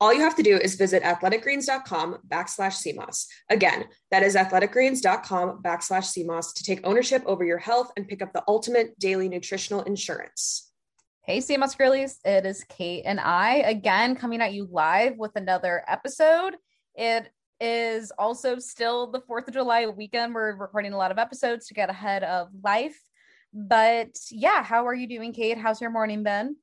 All you have to do is visit athleticgreens.com backslash SEAMOSS. Again, that is athleticgreens.com backslash SEAMOSS to take ownership over your health and pick up the ultimate daily nutritional insurance. Hey, Sea Moss girlies, it is Kate and I again coming at you live with another episode. It is also still the 4th of July weekend. We're recording a lot of episodes to get ahead of life. But yeah, how are you doing, Kate? How's your morning been?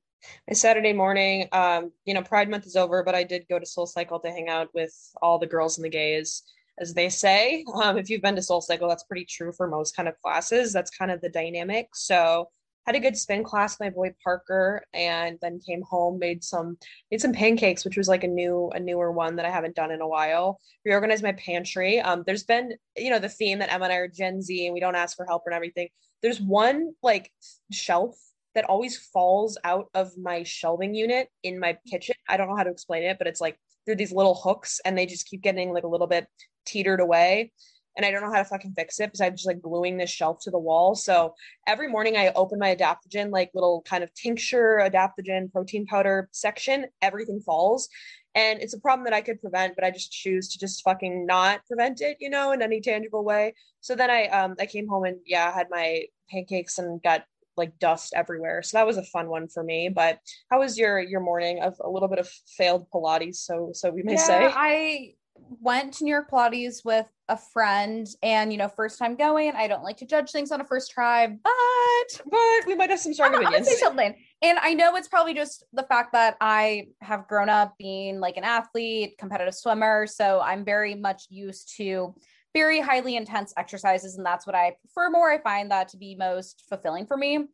My Saturday morning. Um, you know, Pride Month is over, but I did go to Soul Cycle to hang out with all the girls and the gays, as they say. Um, if you've been to Soul Cycle, that's pretty true for most kind of classes. That's kind of the dynamic. So had a good spin class with my boy Parker, and then came home, made some made some pancakes, which was like a new a newer one that I haven't done in a while. Reorganized my pantry. Um, there's been you know the theme that Emma and I are Gen Z and we don't ask for help and everything. There's one like shelf that always falls out of my shelving unit in my kitchen. I don't know how to explain it, but it's like through these little hooks and they just keep getting like a little bit teetered away. And I don't know how to fucking fix it because I'm just like gluing this shelf to the wall. So every morning I open my adaptogen, like little kind of tincture, adaptogen, protein powder section, everything falls. And it's a problem that I could prevent, but I just choose to just fucking not prevent it, you know, in any tangible way. So then I um I came home and yeah, I had my pancakes and got like dust everywhere. So that was a fun one for me. But how was your your morning of a little bit of failed Pilates? So so we may yeah, say. I went to New York Pilates with a friend and you know first time going i don't like to judge things on a first try but but we might have some strong I'm, opinions I'm say something and i know it's probably just the fact that i have grown up being like an athlete competitive swimmer so i'm very much used to very highly intense exercises and that's what i prefer more i find that to be most fulfilling for me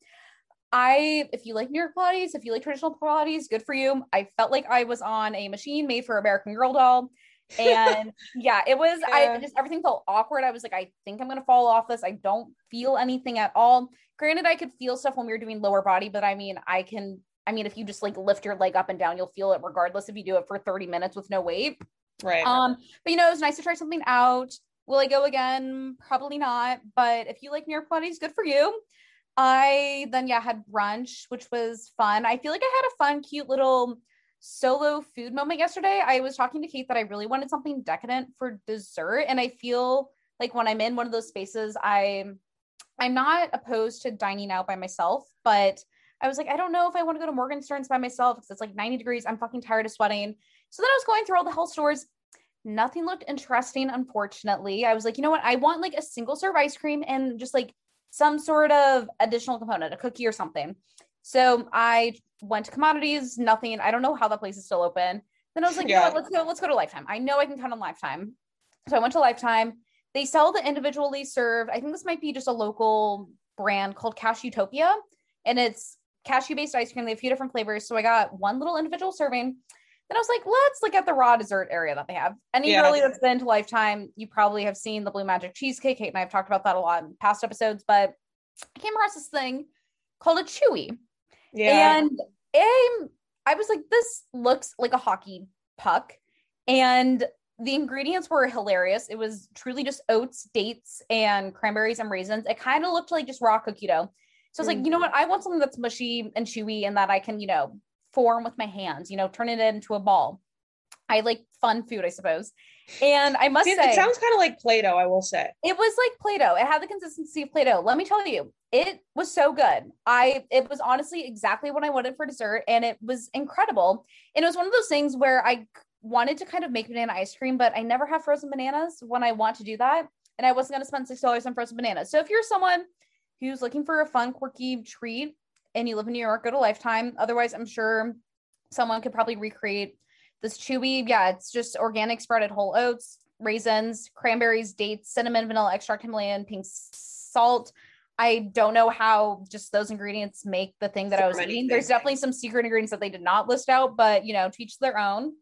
I, if you like New York Pilates, if you like traditional Pilates, good for you. I felt like I was on a machine made for American Girl doll. And yeah, it was, yeah. I just, everything felt awkward. I was like, I think I'm going to fall off this. I don't feel anything at all. Granted, I could feel stuff when we were doing lower body, but I mean, I can, I mean, if you just like lift your leg up and down, you'll feel it regardless if you do it for 30 minutes with no weight. Right. Um, but you know, it was nice to try something out. Will I go again? Probably not. But if you like York Pilates, good for you. I then yeah had brunch, which was fun. I feel like I had a fun, cute little solo food moment yesterday. I was talking to Kate that I really wanted something decadent for dessert, and I feel like when I'm in one of those spaces, I'm I'm not opposed to dining out by myself, but I was like, I don't know if I want to go to Morgenstern's by myself because it's like 90 degrees. I'm fucking tired of sweating. So then I was going through all the health stores. Nothing looked interesting, unfortunately. I was like, you know what? I want like a single serve ice cream and just like some sort of additional component, a cookie or something. So I went to commodities, nothing. I don't know how that place is still open. Then I was like, yeah, let's go, let's go to LifeThyme. I know I can count on LifeThyme. So I went to LifeThyme. They sell the individually served. I think this might be just a local brand called Cash Utopia. And it's cashew based ice cream. They have a few different flavors. So I got one little individual serving. Then I was like, let's look at the raw dessert area that they have. Any Yeah. girly that's been to LifeThyme, you probably have seen the Blue Magic Cheesecake. Kate and I have talked about that a lot in past episodes, but I came across this thing called a Chewy. Yeah. And um, I was like, this looks like a hockey puck. And the ingredients were hilarious. It was truly just oats, dates, and cranberries and raisins. It kind of looked like just raw cookie dough. So I was like, you know what? I want something that's mushy and chewy and that I can, you know, form with my hands, you know, turn it into a ball. I like fun food, I suppose. And I must it, say, it sounds kind of like Play-Doh, I will say. it was like Play-Doh. It had the consistency of Play-Doh. Let me tell you, it was so good. I it was honestly exactly what I wanted for dessert, and it was incredible. And it was one of those things where I wanted to kind of make banana ice cream, but I never have frozen bananas when I want to do that. And I wasn't gonna spend six dollars on frozen bananas. So if you're someone who's looking for a fun, quirky treat and you live in New York, go to LifeThyme. Otherwise, I'm sure someone could probably recreate this chewy. Yeah, it's just organic sprouted whole oats, raisins, cranberries, dates, cinnamon, vanilla extract, Himalayan pink salt. I don't know how just those ingredients make the thing that I was eating. There's definitely some secret ingredients that they did not list out, but you know, teach their own.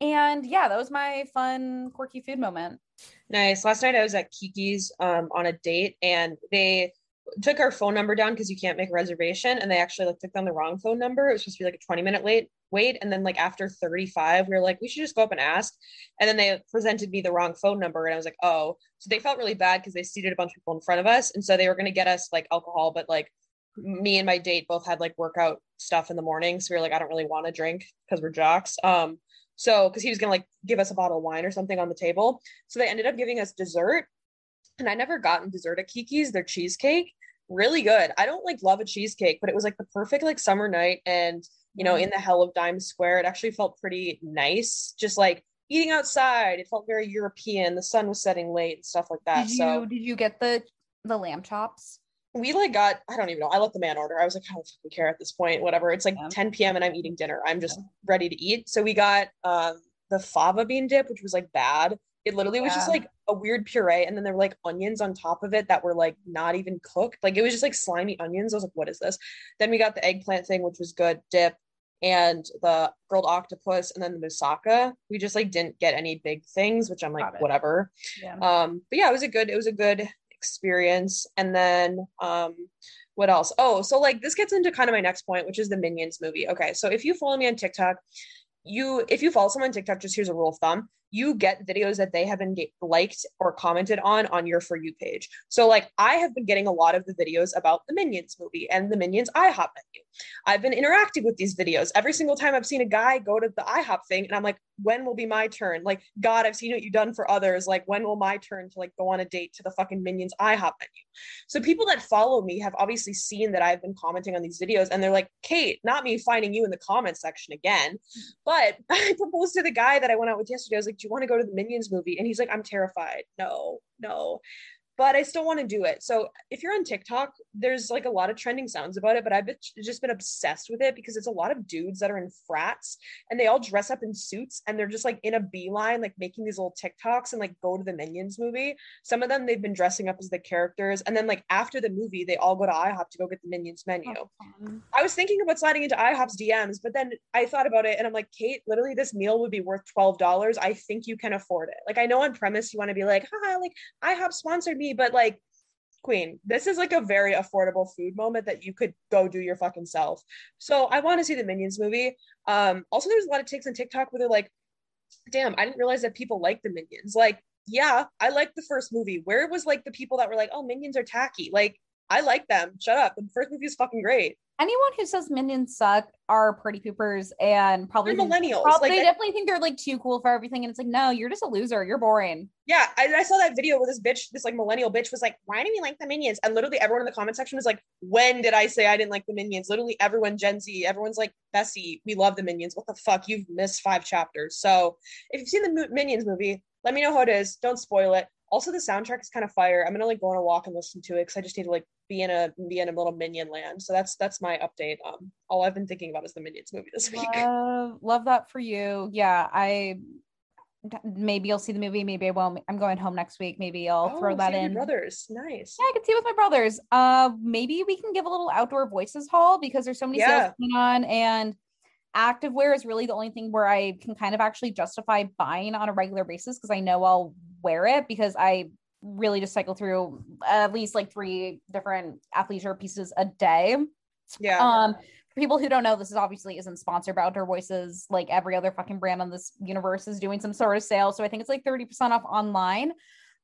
And yeah, that was my fun, quirky food moment. Nice. Last night I was at Kiki's um, on a date and they took our phone number down because you can't make a reservation and they actually like took down the wrong phone number. It was supposed to be like a 20 minute late wait. And then like after 35, we were like, we should just go up and ask. And then they presented me the wrong phone number and I was like, oh. So they felt really bad because they seated a bunch of people in front of us. And so they were gonna get us like alcohol, but like me and my date both had like workout stuff in the morning. So we were like, I don't really want to drink because we're jocks. Um, so because he was gonna like give us a bottle of wine or something on the table. So they ended up giving us dessert. And I never gotten dessert at Kiki's, their cheesecake. Really good. I don't like love a cheesecake, but it was like the perfect like summer night and you know, Mhm. in the hell of Dime Square. It actually felt pretty nice. Just like eating outside. It felt very European. The sun was setting late and stuff like that. Did you so did you get the the lamb chops? we like got, I don't even know. I let the man order. I was like, I don't we care at this point? Whatever. It's like Yeah. 10 p.m. and I'm eating dinner. I'm just ready to eat. So we got um the fava bean dip, which was like bad. It literally was just like a weird puree, and then there were like onions on top of it that were like not even cooked. Like it was just like slimy onions. I was like, what is this? Then we got the eggplant thing, which was good, dip, and the grilled octopus, and then the moussaka. We just like didn't get any big things, which I'm like, whatever. Yeah. Um, but yeah, it was a good, it was a good experience. And then um what else? Oh, so like this gets into kind of my next point, which is the Minions movie. Okay, so if you follow me on TikTok, you if you follow someone on TikTok, just here's a rule of thumb. You get videos that they have been liked or commented on on your for you page. So like I have been getting a lot of the videos about the Minions movie and the Minions IHOP menu. I've been interacting with these videos every single time I've seen a guy go to the IHOP thing, and I'm like, when will be my turn? Like, God, I've seen what you've done for others. Like, when will my turn to like go on a date to the fucking Minions IHOP menu? So people that follow me have obviously seen that I've been commenting on these videos, and they're like, Kate, not me finding you in the comment section again, but I proposed to the guy that I went out with yesterday. I was like, do you want to go to the Minions movie? And he's like, I'm terrified. No, no but I still want to do it. So if you're on TikTok, there's like a lot of trending sounds about it, but I've been, just been obsessed with it because it's a lot of dudes that are in frats and they all dress up in suits and they're just like in a beeline, like making these little TikToks and like go to the Minions movie. Some of them they've been dressing up as the characters, and then like after the movie, they all go to IHOP to go get the Minions menu. Oh. I was thinking about sliding into IHOP's DMs, but then I thought about it and I'm like, Kate, literally this meal would be worth $12. I think you can afford it. Like I know on premise you want to be like, haha, like IHOP sponsored me, but like Queen, this is like a very affordable food moment that you could go do your fucking self. So I want to see the Minions movie. Um, also there's a lot of takes on TikTok where they're like, damn, I didn't realize that people like the Minions. Like, yeah, I liked the first movie. Where was like the people that were like, oh, Minions are tacky? Like, I like them. Shut up. The first movie is fucking great. Anyone who says minions suck are pretty poopers and probably They're millennials. Probably Like, they I- definitely think they're like too cool for everything, and it's like, no, you're just a loser. You're boring. Yeah, I, I saw that video where this bitch, this like millennial bitch, was like, "Why do we like the minions?" And literally everyone in the comment section was like, "When did I say I didn't like the minions?" Literally everyone, Gen Z, everyone's like, "Bessie, we love the minions." What the fuck? You've missed five chapters. So if you've seen the Minions movie, let me know how it is. Don't spoil it. Also, the soundtrack is kind of fire. I'm gonna like go on a walk and listen to it because I just need to like be in a be in a little minion land. So that's that's my update. Um, all I've been thinking about is the Minions movie this week. Love, love that for you. Yeah, I maybe you'll see the movie. Maybe I won't. I'm going home next week. Maybe I'll throw Oh, that in. brothers, nice. Yeah, I could see with my brothers. Uh, maybe we can give a little outdoor voices haul because there's so many Yeah. sales going on, and activewear is really the only thing where I can kind of actually justify buying on a regular basis because I know I'll wear it because I really just cycle through at least like three different athleisure pieces a day. Yeah. Um, for people who don't know, this is obviously isn't sponsored by Outdoor Voices. Like every other fucking brand on this universe is doing some sort of sale. So I think it's like 30% off online.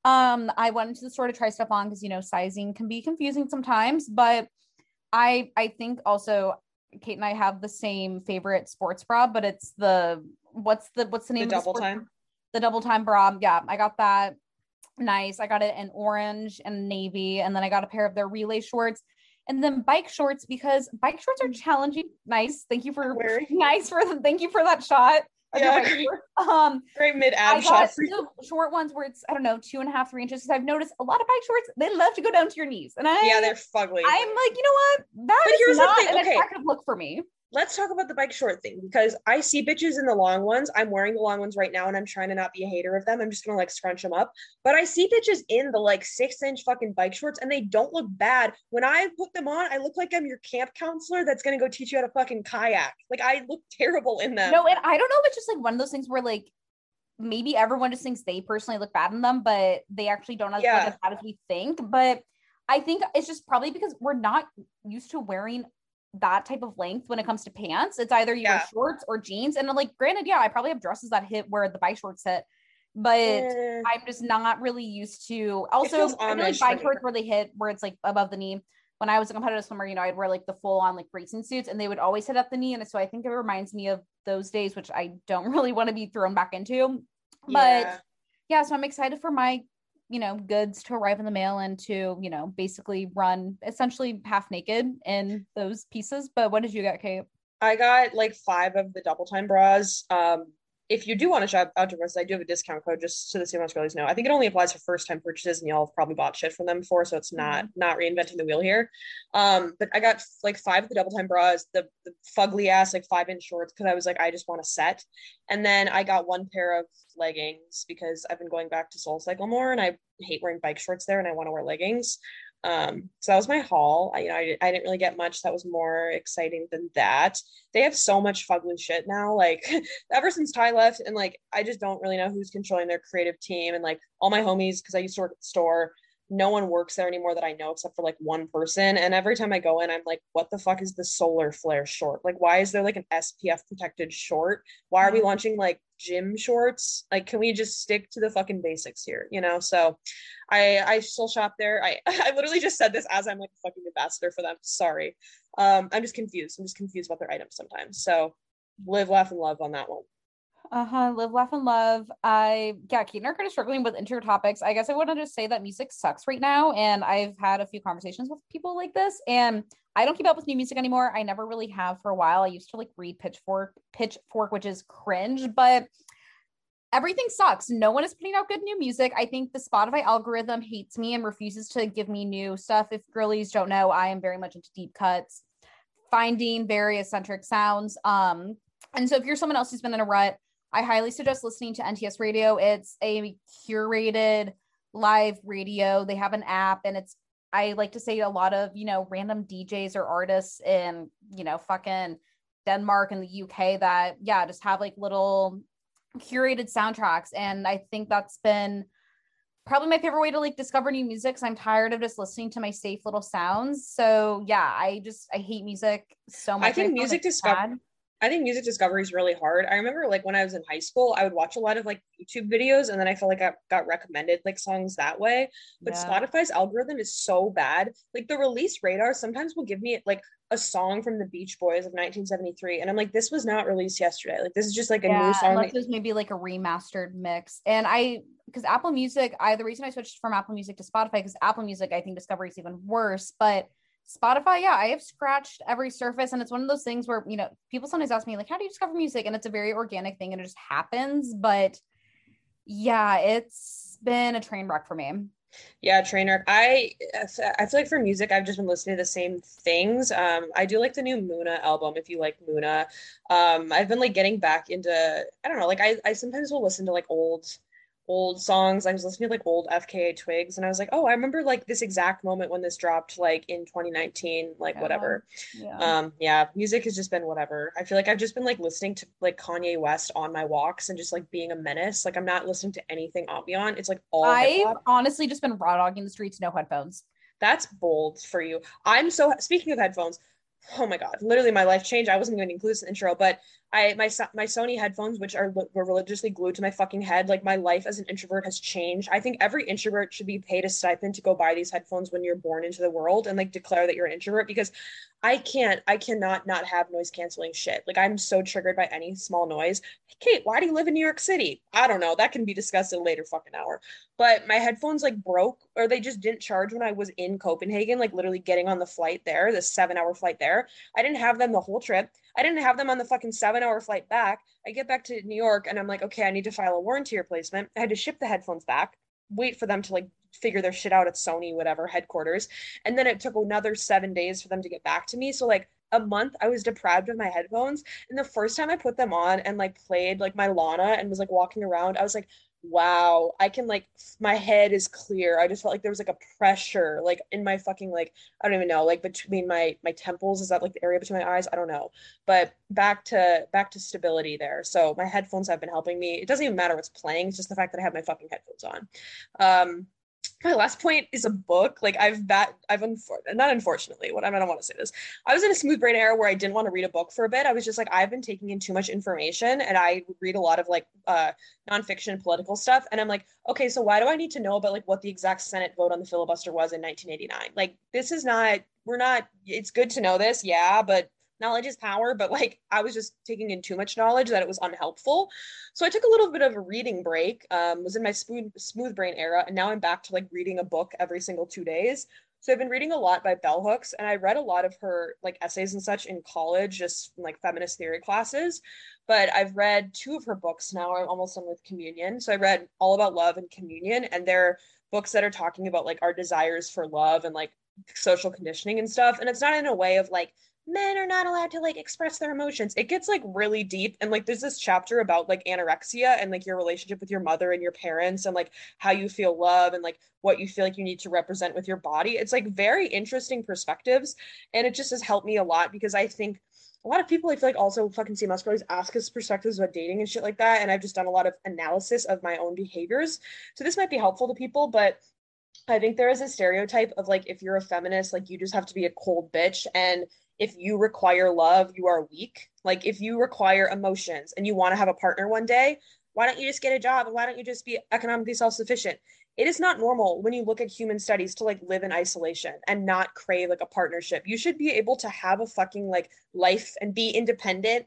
Um, I went into the store to try stuff on because you know sizing can be confusing sometimes, but I I think also Kate and I have the same favorite sports bra, but it's the what's the what's the name The of the double sports time. the double time bra. Yeah, I got that. Nice. I got it in orange and navy, and then I got a pair of their relay shorts, and then bike shorts because bike shorts are mm. challenging. Nice. Thank you for Wearing. nice for thank you for that shot. Yeah, great. Um, Great mid ab shot for you. the short ones where it's I don't know two and a half three inches because I've noticed a lot of bike shorts they love to go down to your knees, and I Yeah, they're fugly. I'm like you know what that But is not thing, an okay. attractive look for me. Let's talk about the bike short thing because I see bitches in the long ones. I'm wearing the long ones right now and I'm trying to not be a hater of them. I'm just gonna like scrunch them up. But I see bitches in the like six inch fucking bike shorts and they don't look bad. When I put them on, I look like I'm your camp counselor that's gonna go teach you how to fucking kayak. Like I look terrible in them. No, and I don't know if it's just like one of those things where like maybe everyone just thinks they personally look bad in them, but they actually don't look Yeah. as bad as we think. But I think it's just probably because we're not used to wearing that type of length when it comes to pants. It's either you wear Yeah. shorts or jeans. And like, granted, yeah, I probably have dresses that hit where the bike shorts hit, but I'm just not really used to. Also, I feel like bike shorts where they hit where it's like above the knee. When I was a competitive swimmer, you know, I'd wear like the full on like racing suits, and they would always hit at the knee, and so I think it reminds me of those days, which I don't really want to be thrown back into. But yeah. yeah, so I'm excited for my you know goods to arrive in the mail and to you know basically run essentially half naked in those pieces. But what did you get, Kate? I got like five of the double time bras. Um, if you do want to shop outdoor Voices, I do have a discount code just so the Sea Moss girlies know. I think it only applies for first time purchases, and y'all have probably bought shit from them before, so it's not not reinventing the wheel here. Um, but I got like five of the double time bras, the, the fugly ass like five inch shorts because I was like I just want a set, and then I got one pair of leggings because I've been going back to Soul Cycle more, and I hate wearing bike shorts there, and I want to wear leggings. Um, so that was my haul. I, you know, I, I didn't really get much that was more exciting than that. They have so much fugly shit now. Like ever since Ty left, and like I just don't really know who's controlling their creative team. And like all my homies, because I used to work at the store, no one works there anymore that I know except for like one person. And every time I go in, I'm like, what the fuck is the solar flare short? Like, why is there like an SPF protected short? Why are we Mhm. launching like gym shorts? Like, can we just stick to the fucking basics here? You know? So I I still shop there. I I literally just said this as I'm like a fucking ambassador for them. Sorry. Um, I'm just confused. I'm just confused about their items sometimes. So live, laugh, and love on that one. Uh-huh. Live, laugh, and love. I yeah, I are kind of struggling with interior topics. I guess I want to just say that music sucks right now. And I've had a few conversations with people like this. And I don't keep up with new music anymore. I never really have for a while. I used to like read Pitchfork, Pitchfork, which is cringe, but everything sucks. No one is putting out good new music. I think the Spotify algorithm hates me and refuses to give me new stuff. If girlies don't know, I am very much into deep cuts, finding very eccentric sounds. Um, and so if you're someone else who's been in a rut, I highly suggest listening to NTS Radio. It's a curated live radio. They have an app and it's I like to say a lot of, you know, random DJs or artists in, you know, fucking Denmark and the UK that yeah, just have like little curated soundtracks and I think that's been probably my favorite way to like discover new music cuz I'm tired of just listening to my safe little sounds. So, yeah, I just I hate music so much. I think feel music it's discover- sad. I think music discovery is really hard. I remember like when I was in high school, I would watch a lot of like YouTube videos and then I felt like I got recommended like songs that way. But Yeah. Spotify's algorithm is so bad. Like the release radar sometimes will give me like a song from the Beach Boys of 1973. And I'm like, this was not released yesterday. Like this is just like a new song. unless that- it maybe like a remastered mix. And I, because Apple Music, I the reason I switched from Apple Music to Spotify because Apple Music I think Discovery is even worse. But Spotify, yeah, I have scratched every surface, and it's one of those things where you know people sometimes ask me like, "How do you discover music?" And it's a very organic thing, and it just happens. But yeah, it's been a train wreck for me. Yeah, Trainwreck. I I feel like for music, I've just been listening to the same things. Um, I do like the new Muna album. If you like Muna, um, I've been like getting back into. I don't know. Like I I sometimes will listen to like old old songs. I was listening to like old FKA Twigs and I was like, oh, I remember like this exact moment when this dropped like in 2019, like Yeah. whatever. Yeah. Um, yeah, music has just been whatever. I feel like I've just been like listening to like Kanye West on my walks and just like being a menace. Like I'm not listening to anything ambient. It's like all I've honestly just been raw dogging the streets, no headphones. That's bold for you. I'm so speaking of headphones. Oh my god, literally my life changed. I wasn't going to include this in the intro, but I my my Sony headphones, which are were religiously glued to my fucking head, like my life as an introvert has changed. I think every introvert should be paid a stipend to go buy these headphones when you're born into the world and like declare that you're an introvert because I can't, I cannot not have noise canceling shit. Like I'm so triggered by any small noise. Kate, why do you live in New York City? I don't know. That can be discussed in a later fucking hour. But my headphones like broke or they just didn't charge when I was in Copenhagen, like literally getting on the flight there, the seven hour flight there. I didn't have them the whole trip. I didn't have them on the fucking seven hour flight back. I get back to New York and I'm like, okay, I need to file a warranty replacement. I had to ship the headphones back, wait for them to like figure their shit out at Sony, whatever headquarters. And then it took another seven days for them to get back to me. So, like, a month I was deprived of my headphones. And the first time I put them on and like played like my Lana and was like walking around, I was like, wow, I can like my head is clear. I just felt like there was like a pressure like in my fucking like I don't even know, like between my my temples. Is that like the area between my eyes? I don't know. But back to back to stability there. So my headphones have been helping me. It doesn't even matter what's playing, it's just the fact that I have my fucking headphones on. Um my last point is a book. Like I've that I've unfor- not unfortunately, what I don't want to say this. I was in a smooth brain era where I didn't want to read a book for a bit. I was just like, I've been taking in too much information and I read a lot of like uh nonfiction political stuff. And I'm like, okay, so why do I need to know about like what the exact Senate vote on the filibuster was in 1989? Like this is not we're not it's good to know this, yeah, but knowledge is power, but like I was just taking in too much knowledge that it was unhelpful. So I took a little bit of a reading break, um, was in my smooth smooth brain era, and now I'm back to like reading a book every single two days. So I've been reading a lot by Bell Hooks, and I read a lot of her like essays and such in college, just like feminist theory classes. But I've read two of her books now. I'm almost done with Communion. So I read All About Love and Communion, and they're books that are talking about like our desires for love and like social conditioning and stuff. And it's not in a way of like men are not allowed to like express their emotions. It gets like really deep. And like there's this chapter about like anorexia and like your relationship with your mother and your parents and like how you feel love and like what you feel like you need to represent with your body. It's like very interesting perspectives. And it just has helped me a lot because I think a lot of people I feel like also fucking see always ask us perspectives about dating and shit like that. And I've just done a lot of analysis of my own behaviors. So this might be helpful to people, but I think there is a stereotype of like if you're a feminist, like you just have to be a cold bitch. And if you require love, you are weak. Like if you require emotions and you want to have a partner one day, why don't you just get a job and why don't you just be economically self-sufficient? It is not normal when you look at human studies to like live in isolation and not crave like a partnership. You should be able to have a fucking like life and be independent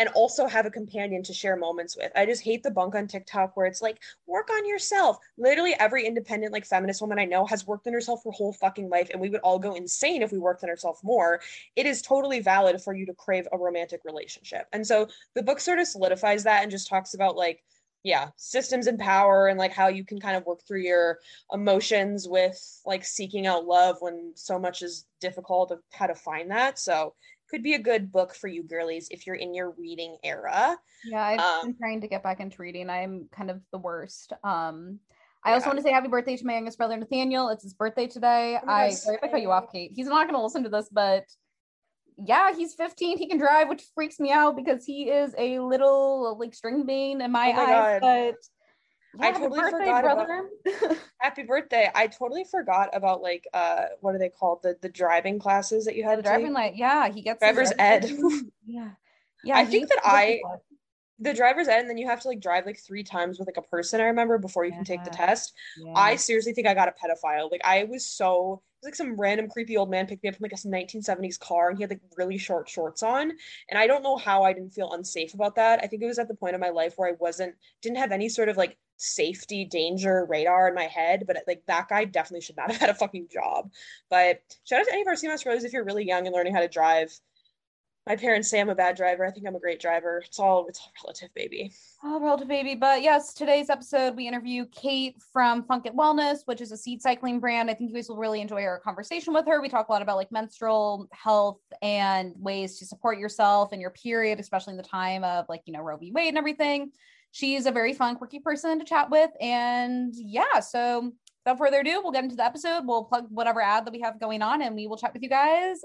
and also have a companion to share moments with. I just hate the bunk on TikTok where it's like, work on yourself. Literally every independent, like feminist woman I know has worked on herself her whole fucking life, and we would all go insane if we worked on ourselves more. It is totally valid for you to crave a romantic relationship. And so the book sort of solidifies that and just talks about like, yeah, systems and power and like how you can kind of work through your emotions with like seeking out love when so much is difficult of how to find that. So could be a good book for you girlies if you're in your reading era. Yeah, I've Um, been trying to get back into reading. I'm kind of the worst. Um, I also want to say happy birthday to my youngest brother Nathaniel. It's his birthday today. Oh I sorry if I cut you off, Kate. He's not gonna listen to this, but yeah, he's 15. He can drive, which freaks me out because he is a little like string bean in my, Oh my eyes. God. But yeah, happy totally birthday, forgot about- brother. Happy birthday. I totally forgot about like uh what are they called? The the driving classes that you had the driving light. Yeah, he gets Driver's ed. driving- yeah, yeah. I think that I- ed. The driver's ed, and then you have to like drive like three times with like a person, I remember, before you can take the test. Yeah. I seriously think I got a pedophile. Like I was so it was like some random creepy old man picked me up from like a 1970s car and he had like really short shorts on. And I don't know how I didn't feel unsafe about that. I think it was at the point of my life where I wasn't didn't have any sort of like safety danger radar in my head. But like that guy definitely should not have had a fucking job. But shout out to any of our Sea Moss brothers if you're really young and learning how to drive. My parents say I'm a bad driver. I think I'm a great driver. It's all it's all relative, baby. Oh, relative baby. But yes, today's episode, we interview Kate from Funk It Wellness, which is a seed cycling brand. I think you guys will really enjoy our conversation with her. We talk a lot about like menstrual health and ways to support yourself and your period, especially in the time of like, you know, Roe v. Wade and everything. she's a very fun, quirky person to chat with. And yeah, so without further ado, we'll get into the episode. We'll plug whatever ad that we have going on and we will chat with you guys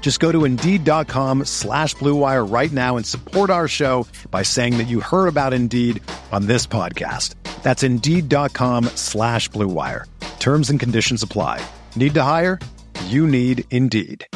Just go to Indeed.com slash BlueWire right now and support our show by saying that you heard about Indeed on this podcast. That's Indeed.com slash BlueWire. Terms and conditions apply. Need to hire? You need Indeed.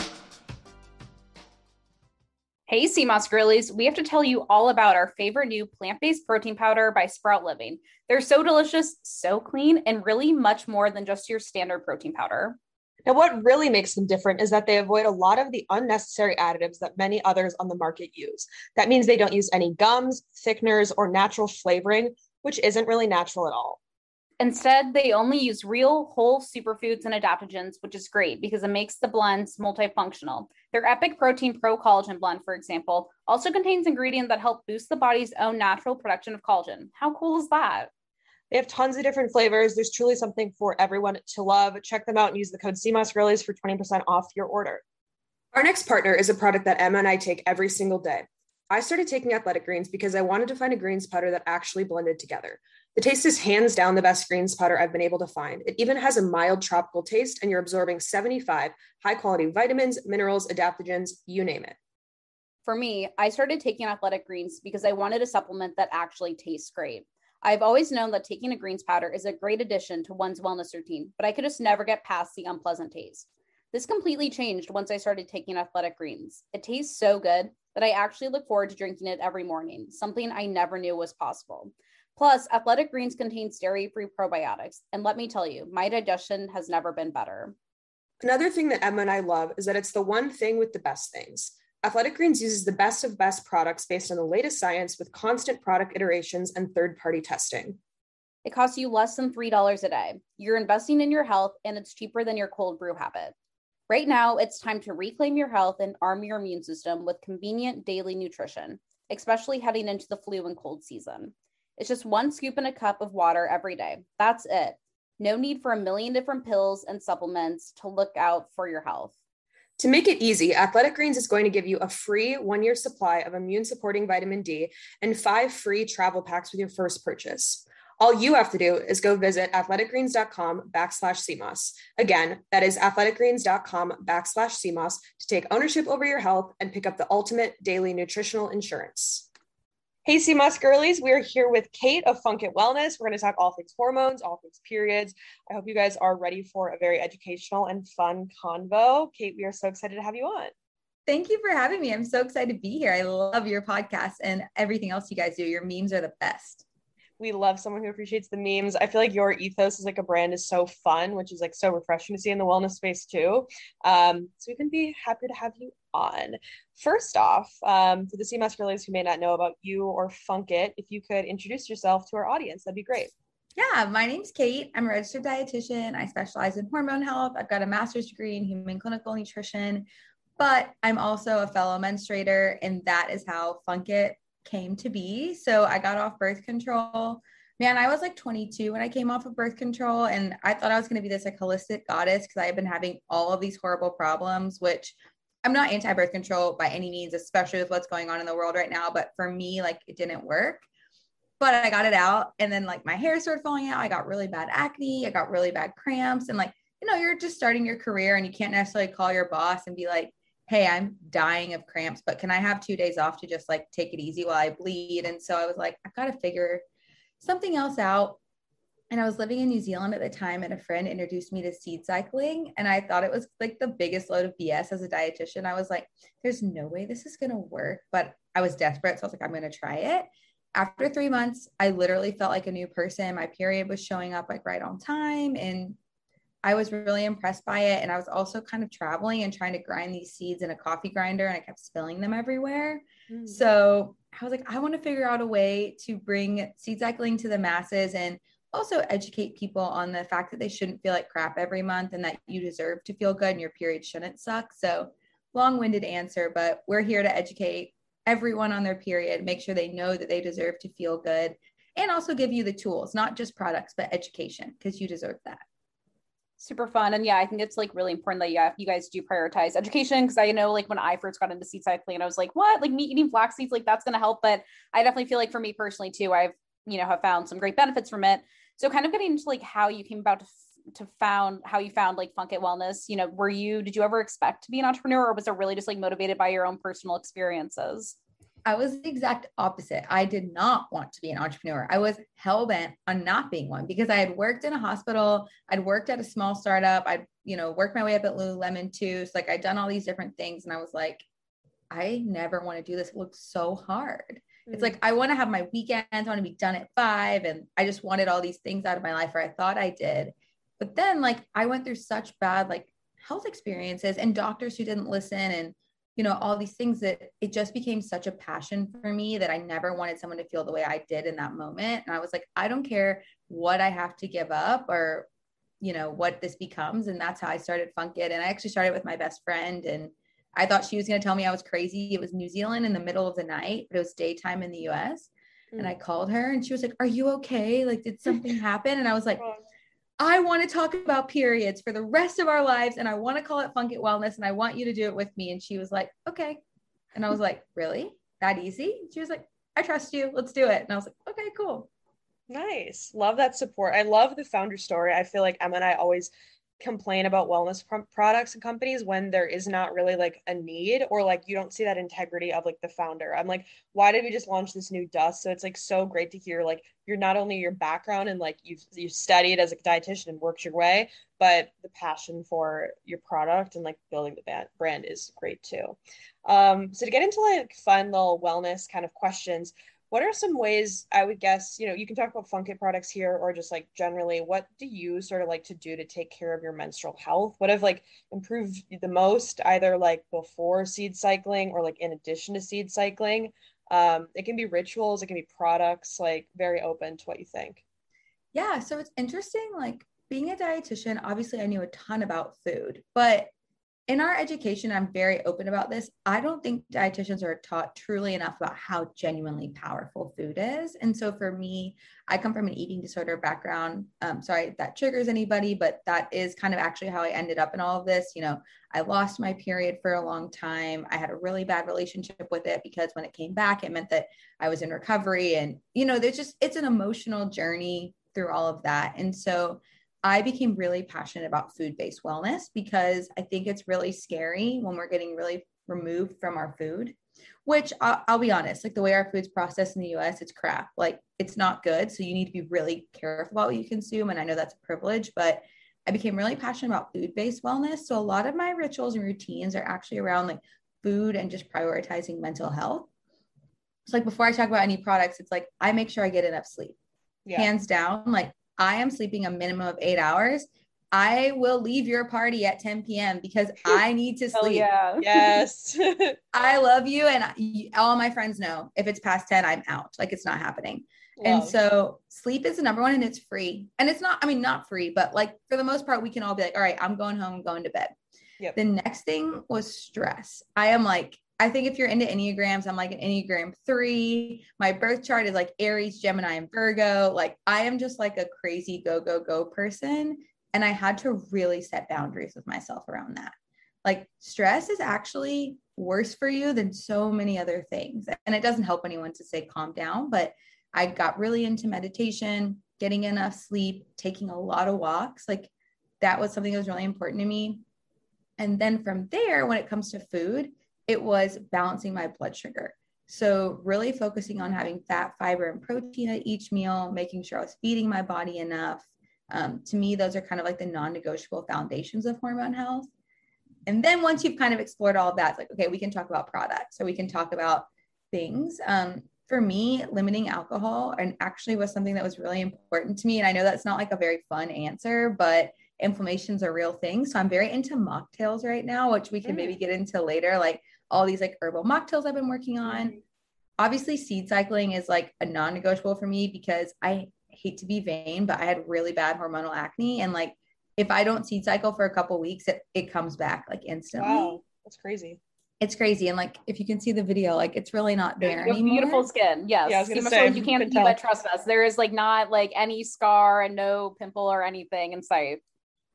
Hey, Sea Moss girlies, we have to tell you all about our favorite new plant based protein powder by Sprout Living. They're so delicious, so clean, and really much more than just your standard protein powder. Now, what really makes them different is that they avoid a lot of the unnecessary additives that many others on the market use. That means they don't use any gums, thickeners, or natural flavoring, which isn't really natural at all. Instead, they only use real whole superfoods and adaptogens, which is great because it makes the blends multifunctional. Their Epic Protein Pro Collagen blend, for example, also contains ingredients that help boost the body's own natural production of collagen. How cool is that? They have tons of different flavors. There's truly something for everyone to love. Check them out and use the code Sea Moss Girlies for 20% off your order. Our next partner is a product that Emma and I take every single day. I started taking athletic greens because I wanted to find a greens powder that actually blended together. The taste is hands down the best greens powder I've been able to find. It even has a mild tropical taste, and you're absorbing 75 high quality vitamins, minerals, adaptogens, you name it. For me, I started taking athletic greens because I wanted a supplement that actually tastes great. I've always known that taking a greens powder is a great addition to one's wellness routine, but I could just never get past the unpleasant taste. This completely changed once I started taking athletic greens. It tastes so good that I actually look forward to drinking it every morning, something I never knew was possible. Plus, athletic greens contain dairy free probiotics. And let me tell you, my digestion has never been better. Another thing that Emma and I love is that it's the one thing with the best things. Athletic Greens uses the best of best products based on the latest science with constant product iterations and third party testing. It costs you less than $3 a day. You're investing in your health, and it's cheaper than your cold brew habit. Right now, it's time to reclaim your health and arm your immune system with convenient daily nutrition, especially heading into the flu and cold season. It's just one scoop in a cup of water every day. That's it. No need for a million different pills and supplements to look out for your health. To make it easy, Athletic Greens is going to give you a free one year supply of immune supporting vitamin D and five free travel packs with your first purchase. All you have to do is go visit athleticgreens.com backslash SEAMOSS. Again, that is athleticgreens.com backslash SEAMOSS to take ownership over your health and pick up the ultimate daily nutritional insurance. Hey, Sea Moss girlies, we're here with Kate of Funk It Wellness. We're going to talk all things hormones, all things periods. I hope you guys are ready for a very educational and fun convo. Kate, we are so excited to have you on. Thank you for having me. I'm so excited to be here. I love your podcast and everything else you guys do. Your memes are the best we love someone who appreciates the memes. I feel like your ethos as like a brand is so fun, which is like so refreshing to see in the wellness space too. Um, so we can be happy to have you on. First off, um, for the Sea Moss girlies who may not know about you or Funk It, if you could introduce yourself to our audience, that'd be great. Yeah, my name's Kate. I'm a registered dietitian. I specialize in hormone health. I've got a master's degree in human clinical nutrition, but I'm also a fellow menstruator, and that is how Funk It came to be. So I got off birth control. Man, I was like 22 when I came off of birth control, and I thought I was going to be this like holistic goddess because I had been having all of these horrible problems, which I'm not anti birth control by any means, especially with what's going on in the world right now. But for me, like it didn't work. But I got it out, and then like my hair started falling out. I got really bad acne. I got really bad cramps, and like you know, you're just starting your career, and you can't necessarily call your boss and be like, hey, I'm dying of cramps, but can I have two days off to just like take it easy while I bleed? And so I was like, I've got to figure something else out. And I was living in New Zealand at the time, and a friend introduced me to seed cycling. And I thought it was like the biggest load of BS as a dietitian. I was like, there's no way this is going to work. But I was desperate. So I was like, I'm going to try it. After three months, I literally felt like a new person. My period was showing up like right on time. And I was really impressed by it. And I was also kind of traveling and trying to grind these seeds in a coffee grinder, and I kept spilling them everywhere. Mm. So I was like, I want to figure out a way to bring seed cycling to the masses and also educate people on the fact that they shouldn't feel like crap every month and that you deserve to feel good and your period shouldn't suck. So, long winded answer, but we're here to educate everyone on their period, make sure they know that they deserve to feel good, and also give you the tools, not just products, but education, because you deserve that. Super fun. And yeah, I think it's like really important that yeah, you guys do prioritize education. Cause I know like when I first got into seed cycling, I was like, what? Like me eating flax seeds, like that's gonna help. But I definitely feel like for me personally too, I've you know have found some great benefits from it so kind of getting into like how you came about to, to found how you found like Funk It Wellness, you know, were you, did you ever expect to be an entrepreneur or was it really just like motivated by your own personal experiences? I was the exact opposite. I did not want to be an entrepreneur. I was hell bent on not being one because I had worked in a hospital. I'd worked at a small startup. I'd, you know, worked my way up at Lululemon too. So like I'd done all these different things and I was like, I never want to do this. It looks so hard. Mm-hmm. It's like I want to have my weekends, I want to be done at five. And I just wanted all these things out of my life, or I thought I did. But then like I went through such bad like health experiences and doctors who didn't listen and you know all these things that it just became such a passion for me that I never wanted someone to feel the way I did in that moment. And I was like, I don't care what I have to give up or you know what this becomes and that's how I started Funk It and I actually started with my best friend and I thought she was going to tell me I was crazy. It was New Zealand in the middle of the night, but it was daytime in the US. Mm. And I called her and she was like, Are you okay? Like, did something happen? And I was like, I want to talk about periods for the rest of our lives. And I want to call it Funk It Wellness. And I want you to do it with me. And she was like, Okay. And I was like, Really? That easy? She was like, I trust you. Let's do it. And I was like, Okay, cool. Nice. Love that support. I love the founder story. I feel like Emma and I always complain about wellness pr- products and companies when there is not really like a need or like you don't see that integrity of like the founder. I'm like, why did we just launch this new dust? So it's like so great to hear like you're not only your background and like you've you've studied as a dietitian and worked your way, but the passion for your product and like building the brand is great too. Um, so to get into like fun little wellness kind of questions, what are some ways I would guess, you know, you can talk about Funk It products here or just like generally, what do you sort of like to do to take care of your menstrual health? What have like improved the most, either like before seed cycling or like in addition to seed cycling? Um, it can be rituals, it can be products, like very open to what you think. Yeah. So it's interesting, like being a dietitian, obviously I knew a ton about food, but in our education, I'm very open about this. I don't think dietitians are taught truly enough about how genuinely powerful food is. And so for me, I come from an eating disorder background. Um, sorry that triggers anybody, but that is kind of actually how I ended up in all of this. You know, I lost my period for a long time. I had a really bad relationship with it because when it came back, it meant that I was in recovery. And, you know, there's just, it's an emotional journey through all of that. And so I became really passionate about food based wellness because I think it's really scary when we're getting really removed from our food, which I'll, I'll, be honest, like the way our food's processed in the US, it's crap. Like it's not good. So you need to be really careful about what you consume. And I know that's a privilege, but I became really passionate about food based wellness. So a lot of my rituals and routines are actually around like food and just prioritizing mental health. So like before I talk about any products, it's like I make sure I get enough sleep. Yeah. Hands down, like I am sleeping a minimum of eight hours, I will leave your party at 10 p.m. because I need to sleep. yeah. Yes. I love you. And all my friends know if it's past 10, I'm out. Like it's not happening. Love. And so sleep is the number one and it's free. And it's not, I mean, not free, but like for the most part, we can all be like, all right, I'm going home, I'm going to bed. Yep. The next thing was stress. I am like, I think if you're into Enneagrams, I'm like an Enneagram three. My birth chart is like Aries, Gemini, and Virgo. Like I am just like a crazy go, go, go person. And I had to really set boundaries with myself around that. Like stress is actually worse for you than so many other things. And it doesn't help anyone to say calm down, but I got really into meditation, getting enough sleep, taking a lot of walks. Like that was something that was really important to me. And then from there, when it comes to food, it was balancing my blood sugar. So, really focusing on having fat, fiber, and protein at each meal, making sure I was feeding my body enough. Um, to me, those are kind of like the non negotiable foundations of hormone health. And then once you've kind of explored all of that, it's like, okay, we can talk about products. So, we can talk about things. Um, for me, limiting alcohol and actually was something that was really important to me. And I know that's not like a very fun answer, but inflammation's a real thing. So I'm very into mocktails right now, which we can mm. maybe get into later. Like all these like herbal mocktails I've been working on. Mm-hmm. Obviously, seed cycling is like a non negotiable for me because I hate to be vain, but I had really bad hormonal acne. And like, if I don't seed cycle for a couple weeks, it, it comes back like instantly. Wow, that's crazy. It's crazy. And like, if you can see the video, like it's really not there anymore. Beautiful skin. Yes. Yeah, I was gonna say, you can't see, but trust us. There is like not like any scar and no pimple or anything in sight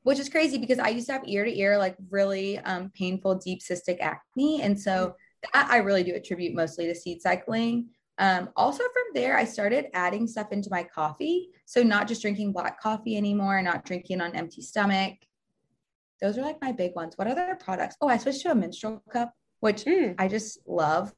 which is crazy because I used to have ear to ear, like really um, painful, deep cystic acne. And so that I really do attribute mostly to seed cycling. Um, also, from there, I started adding stuff into my coffee. So, not just drinking black coffee anymore, not drinking on empty stomach. Those are like my big ones. What other products? Oh, I switched to a menstrual cup, which mm. I just love.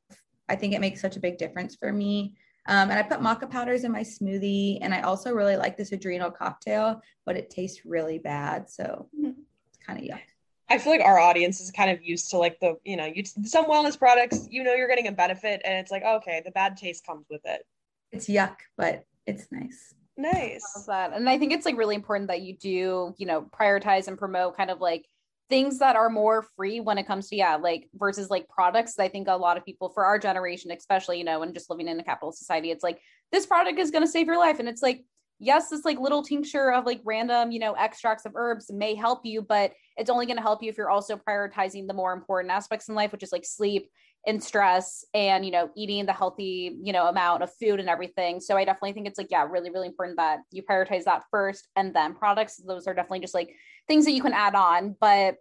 I think it makes such a big difference for me. Um, and I put maca powders in my smoothie. And I also really like this adrenal cocktail, but it tastes really bad. So mm-hmm. it's kind of yuck. I feel like our audience is kind of used to like the, you know, you some wellness products, you know, you're getting a benefit and it's like, okay, the bad taste comes with it. It's yuck, but it's nice. Nice. that. And I think it's like really important that you do, you know, prioritize and promote kind of like things that are more free when it comes to yeah like versus like products i think a lot of people for our generation especially you know and just living in a capitalist society it's like this product is going to save your life. And it's like yes this like little tincture of like random you know extracts of herbs may help you but it's only going to help you if you're also prioritizing the more important aspects in life which is like sleep and stress and you know eating the healthy you know amount of food and everything. So i definitely think it's like yeah really really important that you prioritize that first and then products. Those are definitely just like things that you can add on but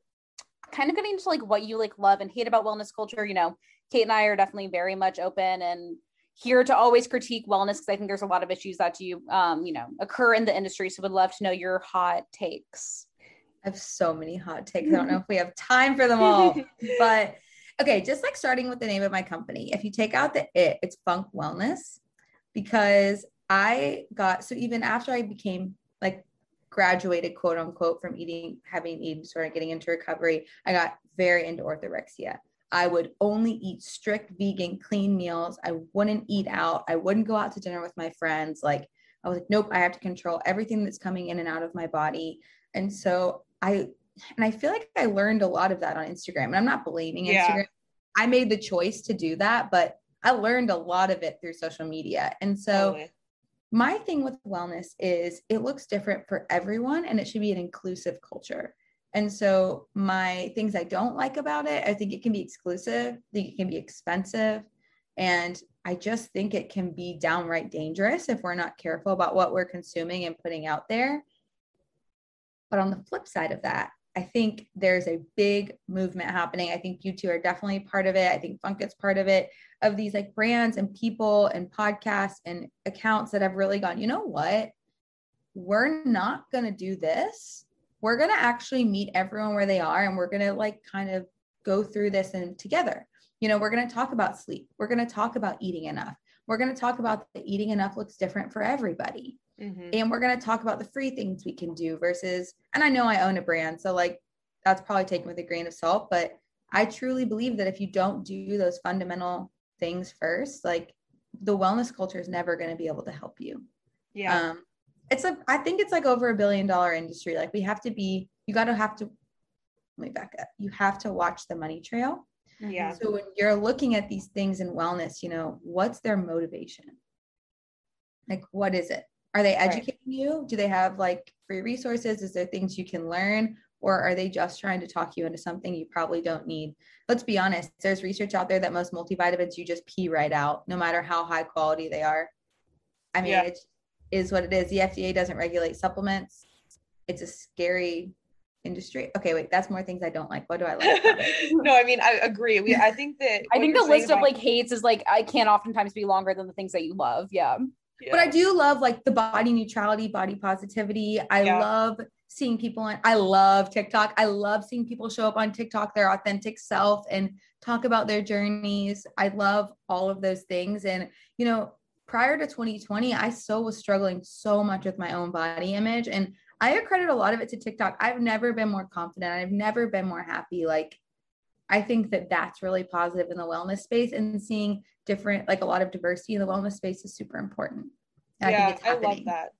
kind of getting into like what you like love and hate about wellness culture you know kate and i are definitely very much open and here to always critique wellness because i think there's a lot of issues that you um you know occur in the industry. So would love to know your hot takes. I have so many hot takes. I don't know if we have time for them all but okay just like starting with the name of my company. If you take out the it it's funk wellness because i got so even after i became like graduated quote unquote from eating having eaten disorder getting into recovery i got very into orthorexia. I would only eat strict vegan clean meals. I wouldn't eat out. I wouldn't go out to dinner with my friends. Like i was like nope i have to control everything that's coming in and out of my body. And so i and i feel like i learned a lot of that on instagram and i'm not blaming yeah. instagram. I made the choice to do that but i learned a lot of it through social media. And so totally my thing with wellness is it looks different for everyone and it should be an inclusive culture. And so my things I don't like about it, I think it can be exclusive, I think it can be expensive, and I just think it can be downright dangerous if we're not careful about what we're consuming and putting out there. But on the flip side of that, I think there's a big movement happening. I think you two are definitely part of it. I think Funk is part of it, of these like brands and people and podcasts and accounts that have really gone, you know what? We're not going to do this. We're going to actually meet everyone where they are and we're going to like kind of go through this and together. You know, we're going to talk about sleep. We're going to talk about eating enough. We're going to talk about that eating enough looks different for everybody. Mm-hmm. And we're going to talk about the free things we can do versus, and I know I own a brand. So, like, that's probably taken with a grain of salt. But I truly believe that if you don't do those fundamental things first, like, the wellness culture is never going to be able to help you. Yeah. Um, it's a, I think it's like over a billion dollar industry. Like, we have to be, you got to have to, let me back up. You have to watch the money trail. Yeah. So when you're looking at these things in wellness, you know, what's their motivation? Like, what is it? Are they educating right. you? Do they have like free resources? Is there things you can learn? Or are they just trying to talk you into something you probably don't need? Let's be honest, there's research out there that most multivitamins you just pee right out, no matter how high quality they are. I mean, yeah. it is what it is. The FDA doesn't regulate supplements. It's a scary industry. Okay, wait, that's more things I don't like. What do I like? no, I mean, I agree. We, I think that I think the list about- of like hates is like I can't oftentimes be longer than the things that you love. Yeah. Yeah. But I do love like the body neutrality, body positivity. I yeah. love seeing people on I love TikTok. I love seeing people show up on TikTok their authentic self and talk about their journeys. I love all of those things and you know, prior to 2020, I still was struggling so much with my own body image and I accredit a lot of it to TikTok. I've never been more confident. I've never been more happy like I think that that's really positive in the wellness space and seeing different, like a lot of diversity in the wellness space is super important. And yeah, I, I love that.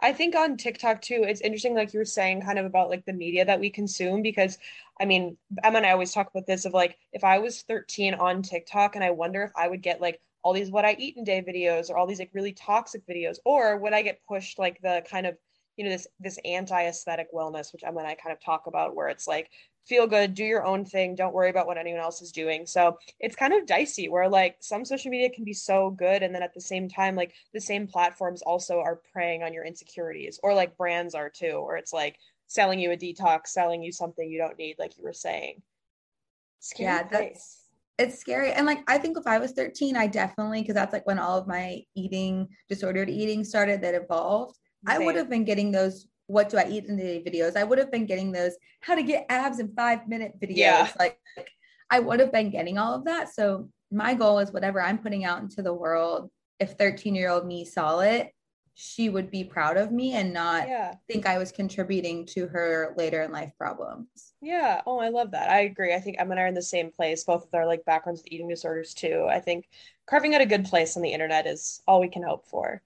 I think on TikTok too, it's interesting, like you were saying, kind of about like the media that we consume. Because I mean, Emma and I always talk about this of like, if I was 13 on TikTok and I wonder if I would get like all these what I eat in day videos or all these like really toxic videos, or would I get pushed like the kind of you know this this anti-aesthetic wellness which emma and i kind of talk about where it's like feel good do your own thing don't worry about what anyone else is doing. So it's kind of dicey where like some social media can be so good and then at the same time like the same platforms also are preying on your insecurities or like brands are too or it's like selling you a detox selling you something you don't need like you were saying. Scary yeah that's it's scary and like i think if i was 13 i definitely because that's like when all of my eating disordered eating started that evolved Same. i would have been getting those what do I eat in the videos? I would have been getting those how to get abs in five minute videos. Yeah. Like I would have been getting all of that. So my goal is whatever I'm putting out into the world, if 13 year old me saw it, she would be proud of me and not yeah. think I was contributing to her later in life problems. Yeah. Oh, I love that. I agree. I think Emma and I are in the same place, both of our like backgrounds with eating disorders too. I think carving out a good place on the internet is all we can hope for.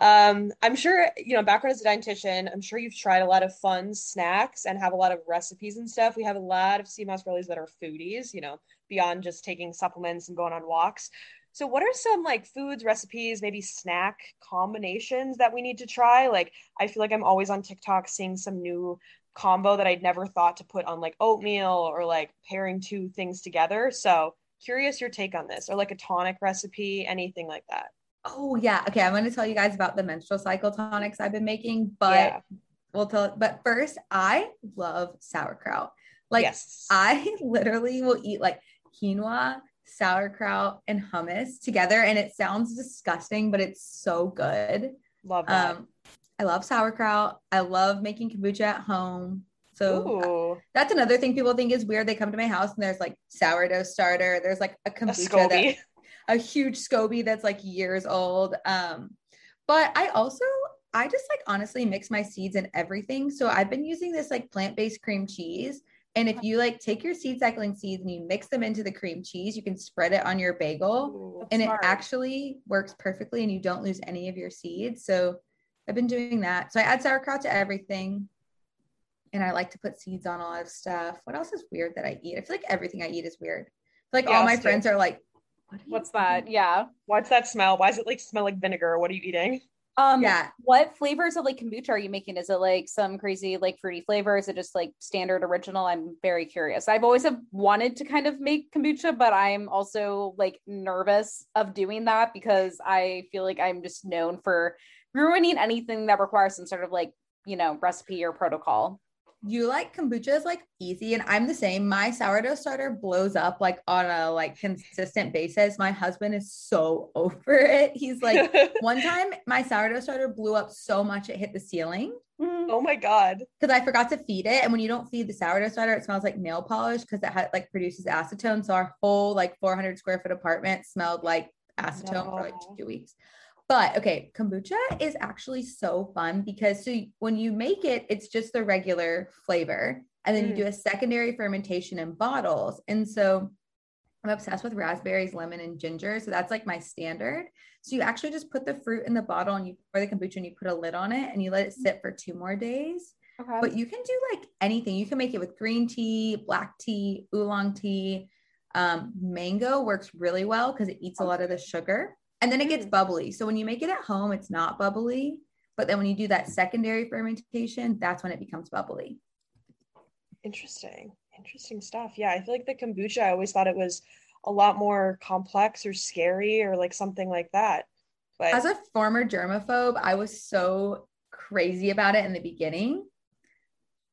Um, I'm sure, you know, background as a dietitian, I'm sure you've tried a lot of fun snacks and have a lot of recipes and stuff. We have a lot of sea moss girlies that are foodies, you know, beyond just taking supplements and going on walks. So, what are some like foods, recipes, maybe snack combinations that we need to try? Like, I feel like I'm always on TikTok seeing some new combo that I'd never thought to put on like oatmeal or like pairing two things together. So, curious your take on this or like a tonic recipe, anything like that. Oh yeah. Okay. I'm going to tell you guys about the menstrual cycle tonics I've been making, but yeah. we'll tell. But first, I love sauerkraut. Like yes. I literally will eat like quinoa, sauerkraut, and hummus together, and it sounds disgusting, but it's so good. Love that. Um, I love sauerkraut. I love making kombucha at home. So Ooh. that's another thing people think is weird. They come to my house and there's like sourdough starter. There's like a kombucha a that a huge SCOBY that's like years old. Um, but I also I just like honestly mix my seeds and everything. So I've been using this like plant-based cream cheese. And if you like take your seed cycling seeds and you mix them into the cream cheese, you can spread it on your bagel Ooh, and smart. it actually works perfectly and you don't lose any of your seeds. So I've been doing that. So I add sauerkraut to everything. And I like to put seeds on a lot of stuff. What else is weird that I eat? I feel like everything I eat is weird. Like yeah, all my friends are like, what What's that? Yeah. What's that smell? Why does it like smell like vinegar? What are you eating? Um, yeah. What flavors of like kombucha are you making? Is it like some crazy like fruity flavor? Is it just like standard original? I'm very curious. I've always have wanted to kind of make kombucha, but I'm also like nervous of doing that because I feel like I'm just known for ruining anything that requires some sort of like you know recipe or protocol you like kombucha is like easy and i'm the same. My sourdough starter blows up like on a like consistent basis. My husband is so over it. He's like one time my sourdough starter blew up so much it hit the ceiling mm. oh my god. because i forgot to feed it and when you don't feed the sourdough starter it smells like nail polish because it had like produces acetone. So our whole like 400 square foot apartment smelled like acetone no. for like two weeks but okay, kombucha is actually so fun because so when you make it, it's just the regular flavor. And then mm. you do a secondary fermentation in bottles. And so I'm obsessed with raspberries, lemon, and ginger. So that's like my standard. So you actually just put the fruit in the bottle and you pour the kombucha and you put a lid on it and you let it sit for two more days. Okay. But you can do like anything. You can make it with green tea, black tea, oolong tea. Um, mango works really well because it eats a lot of the sugar and then it gets mm. bubbly. So when you make it at home, it's not bubbly. But then when you do that secondary fermentation, that's when it becomes bubbly. Interesting. Interesting stuff. Yeah. I feel like the kombucha, I always thought it was a lot more complex or scary or like something like that. But as a former germaphobe, I was so crazy about it in the beginning.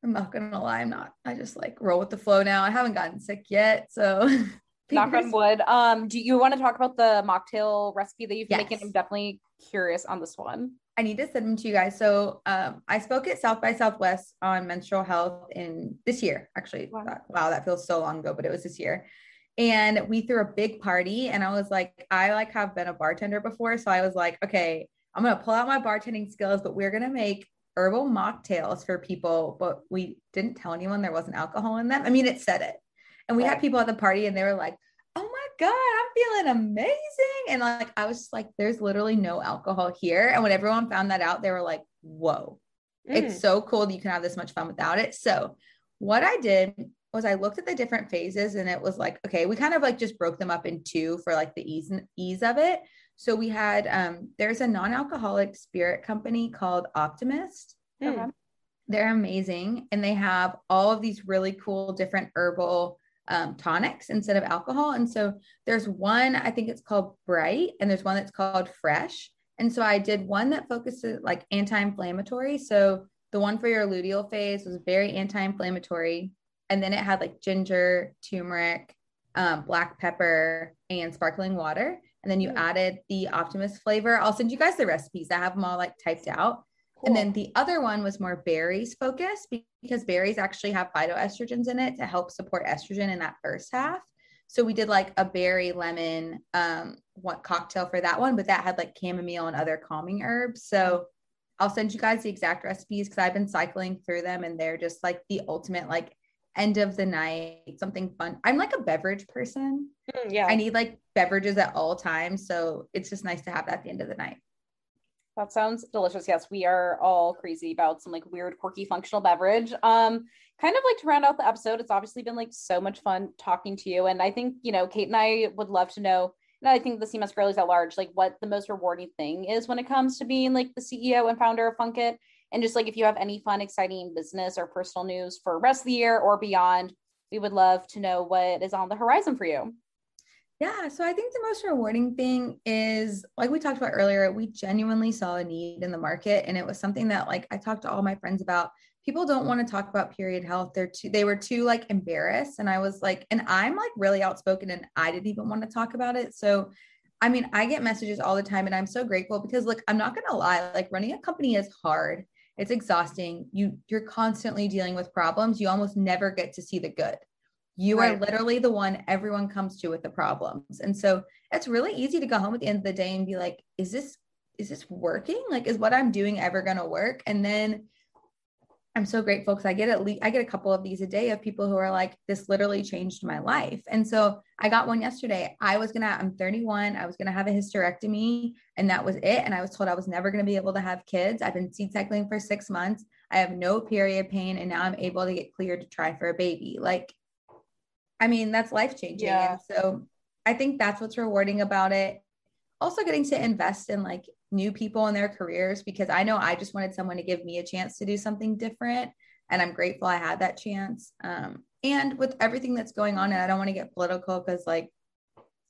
I'm not gonna lie, I'm not. I just like roll with the flow now. I haven't gotten sick yet. So knock on wood. Um, do you want to talk about the mocktail recipe that you've been Yes. making? I'm definitely curious on this one. I need to send them to you guys. So um, I spoke at South by Southwest on menstrual health in this year, actually. Wow. Wow. wow, that feels so long ago, but it was this year. And we threw a big party, and I was like, I like have been a bartender before, so I was like, okay, I'm gonna pull out my bartending skills, but we're gonna make herbal mocktails for people. But we didn't tell anyone there wasn't alcohol in them. I mean, it said it, and we had people at the party, and they were like, oh my god i'm feeling amazing. And like i was just like there's literally no alcohol here. And when everyone found that out they were like whoa. Mm. it's so cool that you can have this much fun without it. So what i did was i looked at the different phases and it was like okay we kind of like just broke them up in two for like the ease ease of it. So we had um there's a non-alcoholic spirit company called optimist. Mm. They're amazing and they have all of these really cool different herbal um, tonics instead of alcohol. And so there's one, I think it's called Bright, and there's one that's called Fresh. And so I did one that focuses like anti-inflammatory. So the one for your luteal phase was very anti-inflammatory. And then it had like ginger, turmeric, um, black pepper, and sparkling water. And then you Mm. added the Optimist flavor. I'll send you guys the recipes. I have them all like typed out. And then the other one was more berries focused because berries actually have phytoestrogens in it to help support estrogen in that first half. So we did like a berry lemon um what cocktail for that one, but that had like chamomile and other calming herbs. So I'll send you guys the exact recipes because I've been cycling through them and they're just like the ultimate like end of the night, something fun. I'm like a beverage person. Mm, yeah. I need like beverages at all times. So it's just nice to have that at the end of the night. That sounds delicious. Yes, we are all crazy about some like weird, quirky, functional beverage. Um, kind of like to round out the episode, it's obviously been like so much fun talking to you. And I think, you know, Kate and I would love to know, and I think the Sea Moss girlies at large, like what the most rewarding thing is when it comes to being like the CEO and founder of Funk It. And just like if you have any fun, exciting business or personal news for rest of the year or beyond, we would love to know what is on the horizon for you. Yeah, so I think the most rewarding thing is like we talked about earlier, we genuinely saw a need in the market and it was something that like I talked to all my friends about. People don't want to talk about period health. They're too they were too like embarrassed and I was like and I'm like really outspoken and I didn't even want to talk about it. So I mean, I get messages all the time and I'm so grateful because look, I'm not going to lie, like running a company is hard. It's exhausting. You you're constantly dealing with problems. You almost never get to see the good you are literally the one everyone comes to with the problems. And so it's really easy to go home at the end of the day and be like is this is this working? Like is what i'm doing ever going to work? And then i'm so grateful because i get at least i get a couple of these a day of people who are like this literally changed my life. And so i got one yesterday. I was gonna i'm 31 i was gonna have a hysterectomy and that was it. And i was told i was never gonna be able to have kids. I've been seed cycling for six months. I have no period pain and now i'm able to get cleared to try for a baby. Like I mean, that's life changing. Yeah. And so I think that's what's rewarding about it. Also, getting to invest in like new people in their careers because I know I just wanted someone to give me a chance to do something different. And I'm grateful I had that chance. Um, and with everything that's going on, and I don't want to get political because, like,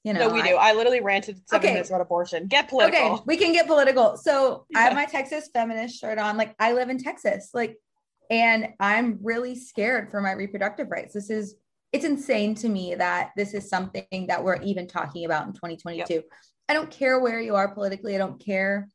you know, no, we I- do. I literally ranted seven Okay. minutes about abortion. Get political. Okay, we can get political. So I have my Texas feminist shirt on. Like I live in Texas. Like, and I'm really scared for my reproductive rights. This is it's insane to me that this is something that we're even talking about in 2022. I don't care where you are politically. I don't care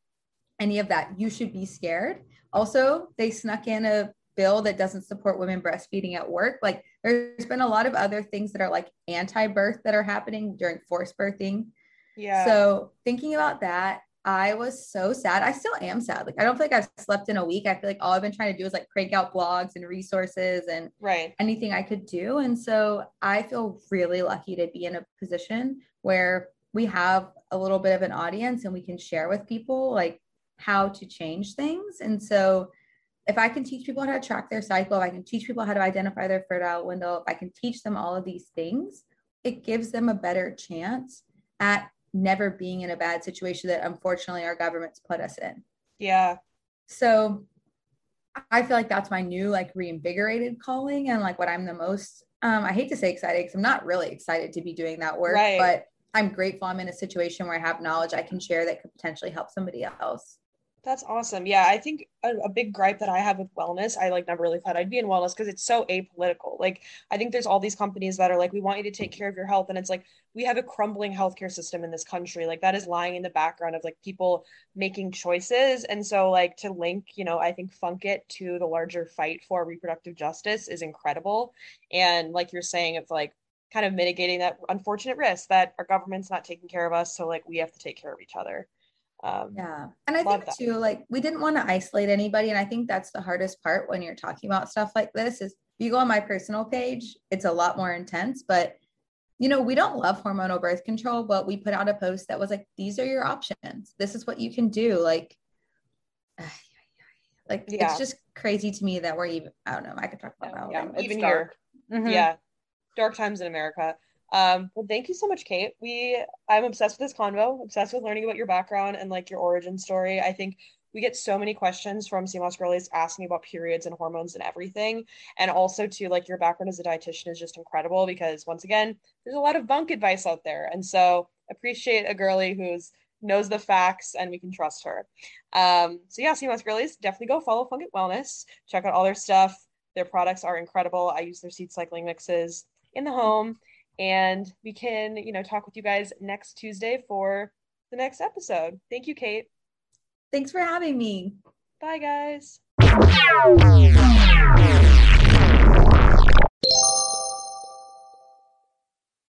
any of that. You should be scared. Also, they snuck in a bill that doesn't support women breastfeeding at work. Like there's been a lot of other things that are like anti-birth that are happening during forced birthing. yeah. So thinking about that, I was so sad. I still am sad. Like I don't feel like I've slept in a week. I feel like all I've been trying to do is like crank out blogs and resources and right. anything I could do. And so I feel really lucky to be in a position where we have a little bit of an audience and we can share with people like how to change things. And so if I can teach people how to track their cycle, if I can teach people how to identify their fertile window, if I can teach them all of these things, it gives them a better chance at never being in a bad situation that unfortunately our government's put us in. Yeah. So I feel like that's my new like reinvigorated calling and like what I'm the most um I hate to say excited because I'm not really excited to be doing that work, Right. but I'm grateful I'm in a situation where I have knowledge I can share that could potentially help somebody else. That's awesome. Yeah, I think a, a, big gripe that I have with wellness, I like never really thought I'd be in wellness because it's so apolitical. Like, I think there's all these companies that are like, we want you to take care of your health. And it's like, we have a crumbling healthcare system in this country. Like, that is lying in the background of like people making choices. And so, like, to link, you know, I think Funk It to the larger fight for reproductive justice is incredible. And like you're saying, it's like, kind of mitigating that unfortunate risk that our government's not taking care of us. So, like, we have to take care of each other. Um, yeah. And I think that. too, like we didn't want to isolate anybody. And I think that's the hardest part when you're talking about stuff like this is if you go on my personal page, it's a lot more intense, but you know, we don't love hormonal birth control, but we put out a post that was like, these are your options. This is what you can do. Like, like yeah. it's just crazy to me that we're even, I don't know, I could talk about yeah, that. Yeah, even here. Mm-hmm. Yeah. Dark times in America. Um, well, thank you so much, Kate. We I'm obsessed with this convo, obsessed with learning about your background and like your origin story. I think we get so many questions from Sea Moss girlies asking about periods and hormones and everything. And also to like your background as a dietitian is just incredible because once again, there's a lot of bunk advice out there. And so appreciate a girly who's knows the facts and we can trust her. Um, so yeah, Sea Moss girlies, definitely go follow Funk It Wellness. Check out all their stuff. Their products are incredible. I use their seed cycling mixes in the home and we can, you know, talk with you guys next Tuesday for the next episode. Thank you, Kate. Thanks for having me. Bye, guys.